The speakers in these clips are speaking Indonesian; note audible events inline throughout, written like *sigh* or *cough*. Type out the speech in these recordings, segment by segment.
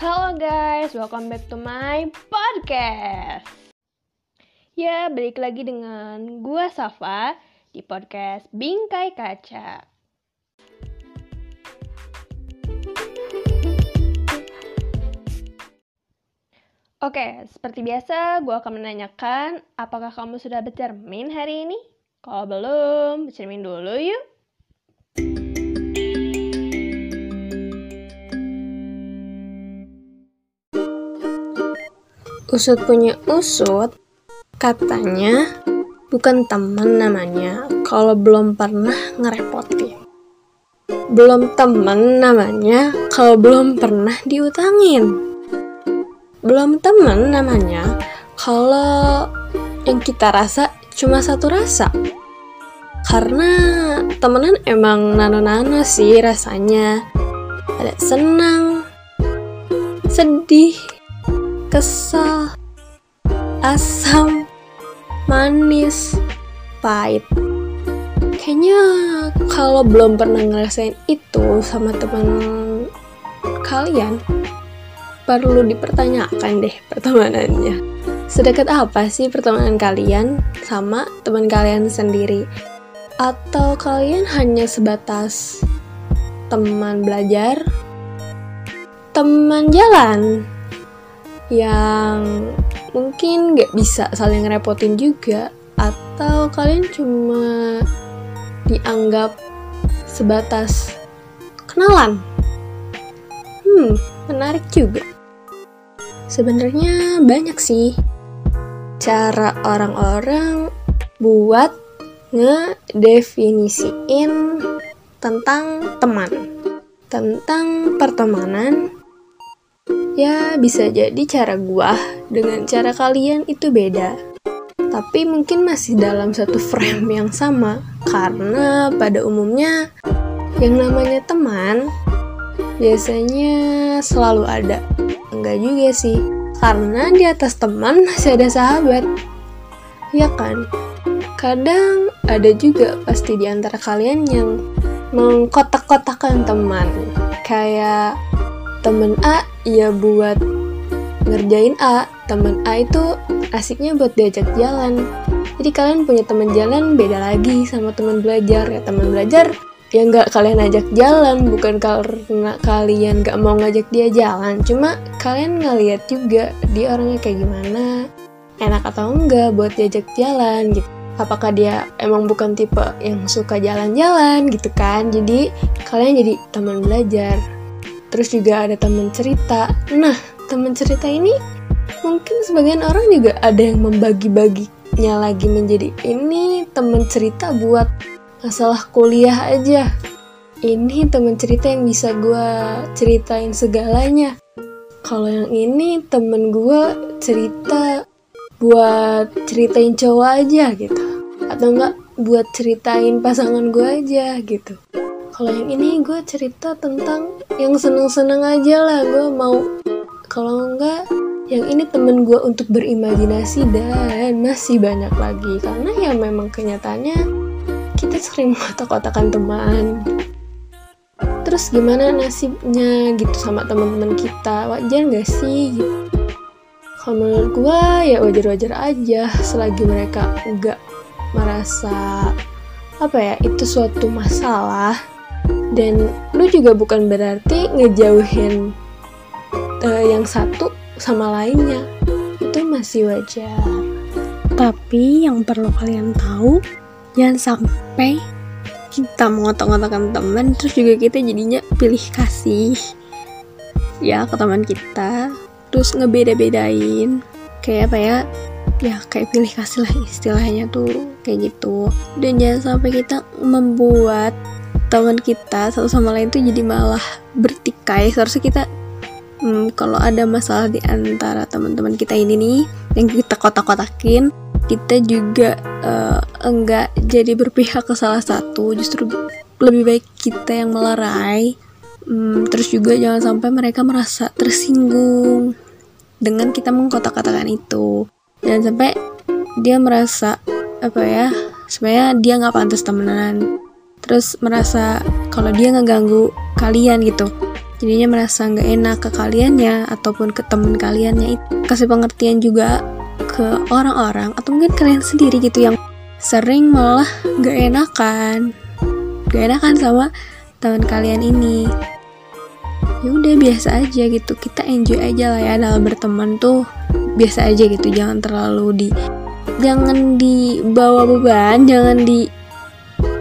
Halo guys, welcome back to my podcast. Ya, balik lagi dengan gua Safa di podcast Bingkai Kaca. Oke, seperti biasa, gue akan menanyakan apakah kamu sudah bercermin hari ini? Kalau belum, bercermin dulu yuk. Usut punya usut, katanya bukan teman namanya kalau belum pernah ngerepotin. Belum teman namanya kalau belum pernah diutangin. Belum temen namanya kalau yang kita rasa cuma satu rasa. Karena temenan emang nano-nano sih rasanya. Ada senang sedih kesal asam manis pahit kayaknya kalau belum pernah ngerasain itu sama teman kalian perlu dipertanyakan deh pertemanannya. Sedekat apa sih pertemanan kalian sama teman kalian sendiri? Atau kalian hanya sebatas teman belajar, teman jalan yang mungkin gak bisa saling ngerepotin juga, atau kalian cuma dianggap sebatas kenalan? Hmm, menarik juga. Sebenarnya banyak sih cara orang-orang buat ngedefinisiin tentang teman. Tentang pertemanan, ya bisa jadi cara gua dengan cara kalian itu beda. Tapi mungkin masih dalam satu frame yang sama, karena pada umumnya yang namanya teman biasanya selalu ada Enggak juga sih, karena di atas teman masih ada sahabat. Ya kan? Kadang ada juga pasti di antara kalian yang mengkotak-kotakan teman. Kayak temen A ya buat ngerjain A, temen A itu asiknya buat diajak jalan. Jadi kalian punya teman jalan beda lagi sama teman belajar. Ya teman belajar ya nggak kalian ajak jalan. Bukan karena kalian nggak mau ngajak dia jalan. Cuma kalian ngeliat juga dia orangnya kayak gimana. Enak atau enggak buat diajak jalan gitu. Apakah dia emang bukan tipe yang suka jalan-jalan gitu kan? Jadi kalian jadi teman belajar terus juga ada teman cerita nah teman cerita ini mungkin sebagian orang juga ada yang membagi-baginya lagi menjadi ini teman cerita buat masalah kuliah aja. Ini temen cerita yang bisa gue ceritain segalanya. Kalau yang ini temen gue cerita buat ceritain cowok aja gitu. Atau enggak buat ceritain pasangan gue aja gitu. Kalau yang ini gue cerita tentang yang seneng-seneng aja lah. Gue mau. Kalau enggak yang ini temen gue untuk berimajinasi dan masih banyak lagi. Karena ya memang kenyataannya kita sering *laughs* kotak-kotakan teman. Terus gimana nasibnya gitu sama teman-teman kita? Wajar gak sih? Gitu kalau menurut gue ya wajar-wajar aja. Selagi mereka nggak merasa apa ya itu suatu masalah dan lu juga bukan berarti ngejauhin uh, yang satu sama lainnya. Itu masih wajar. Tapi yang perlu kalian tahu jangan sampai kita mengotak-ngotakan teman terus juga kita jadinya pilih kasih. Ya ke teman kita. Terus ngebeda-bedain. Kayak apa ya? Ya kayak pilih kasih lah istilahnya tuh kayak gitu. Dan jangan sampai kita membuat teman kita satu sama lain tuh jadi malah bertikai. Seharusnya kita hmm, kalau ada masalah di antara teman-teman kita ini nih yang kita kotak-kotakin kita juga uh, enggak jadi berpihak ke salah satu. Justru lebih baik kita yang melerai. Hmm, terus juga jangan sampai mereka merasa tersinggung dengan kita mengkotak-katakan itu. Jangan sampai dia merasa apa ya sebenarnya dia nggak pantas temenan terus merasa kalau dia ngeganggu kalian gitu. Jadinya merasa nggak enak ke kaliannya ataupun ke temen kaliannya. Itu kasih pengertian juga ke orang-orang atau mungkin kalian sendiri gitu yang sering malah nggak enakan. Gak enakan sama teman kalian ini. Ya udah biasa aja gitu. Kita enjoy aja lah ya dalam berteman tuh. Biasa aja gitu. Jangan terlalu di jangan dibawa beban jangan di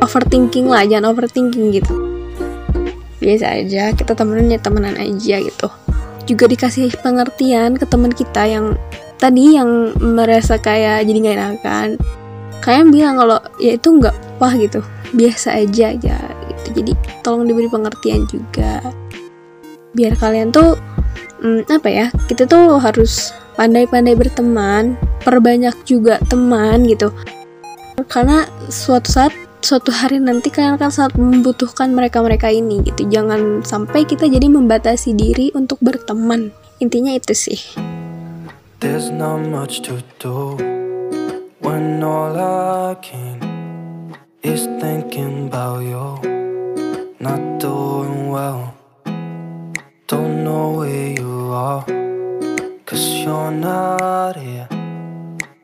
overthinking lah jangan overthinking gitu. Biasa aja kita temennya temenan aja gitu. Juga dikasih pengertian ke teman kita yang tadi yang merasa kayak jadi nggak enakan. Kalian bilang kalau ya itu nggak apa gitu biasa aja aja gitu. Jadi tolong diberi pengertian juga. Biar kalian tuh hmm, apa ya kita tuh harus pandai-pandai berteman perbanyak juga teman gitu. Karena suatu saat suatu hari nanti kalian akan sangat membutuhkan mereka-mereka ini gitu. Jangan sampai kita jadi membatasi diri untuk berteman. Intinya itu sih. There's not much to do when all I can is thinking about you. Not doing well. Don't know where you are cause you're not here.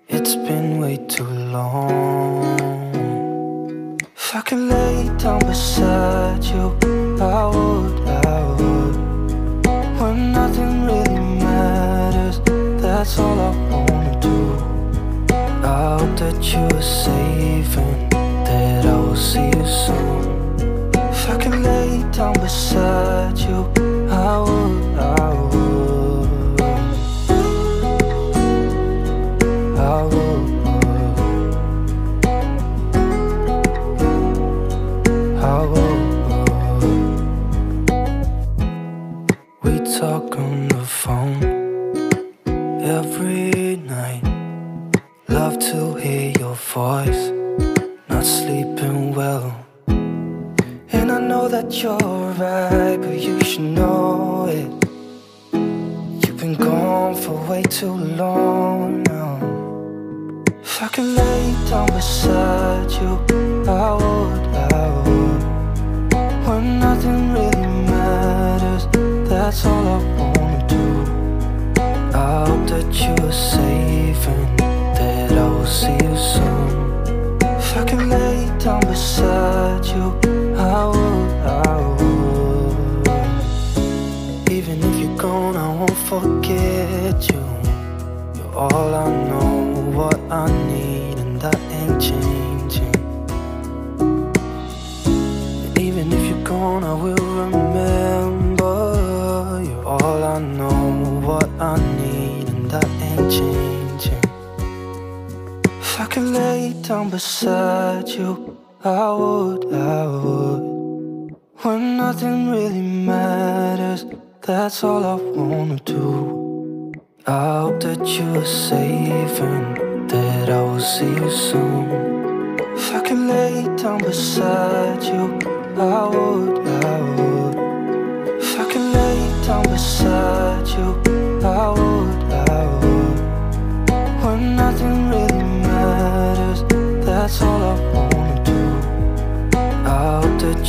It's been way too long if I could lay down beside you I would, I would when nothing really matters that's all I wanna do I hope that you are safe and that I will see you soon. If I could lay down beside every night. Love to hear your voice not sleeping well. And I know that you're right, but you should know it. You've been gone for way too long now. If I could lay down beside you, I would, I would. When nothing really matters, that's all I hope that you safe and that I will see you soon. If I could lay down beside you, I would, I would. Even if you're gone, I won't forget you. You're all I know, what I need, and that ain't changing. Even if you're gone, I will down beside you, I would, I would. When nothing really matters, that's all I wanna do. I hope that you are safe and that I will see you soon. If I could lay down beside you, I would, I would.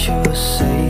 You safe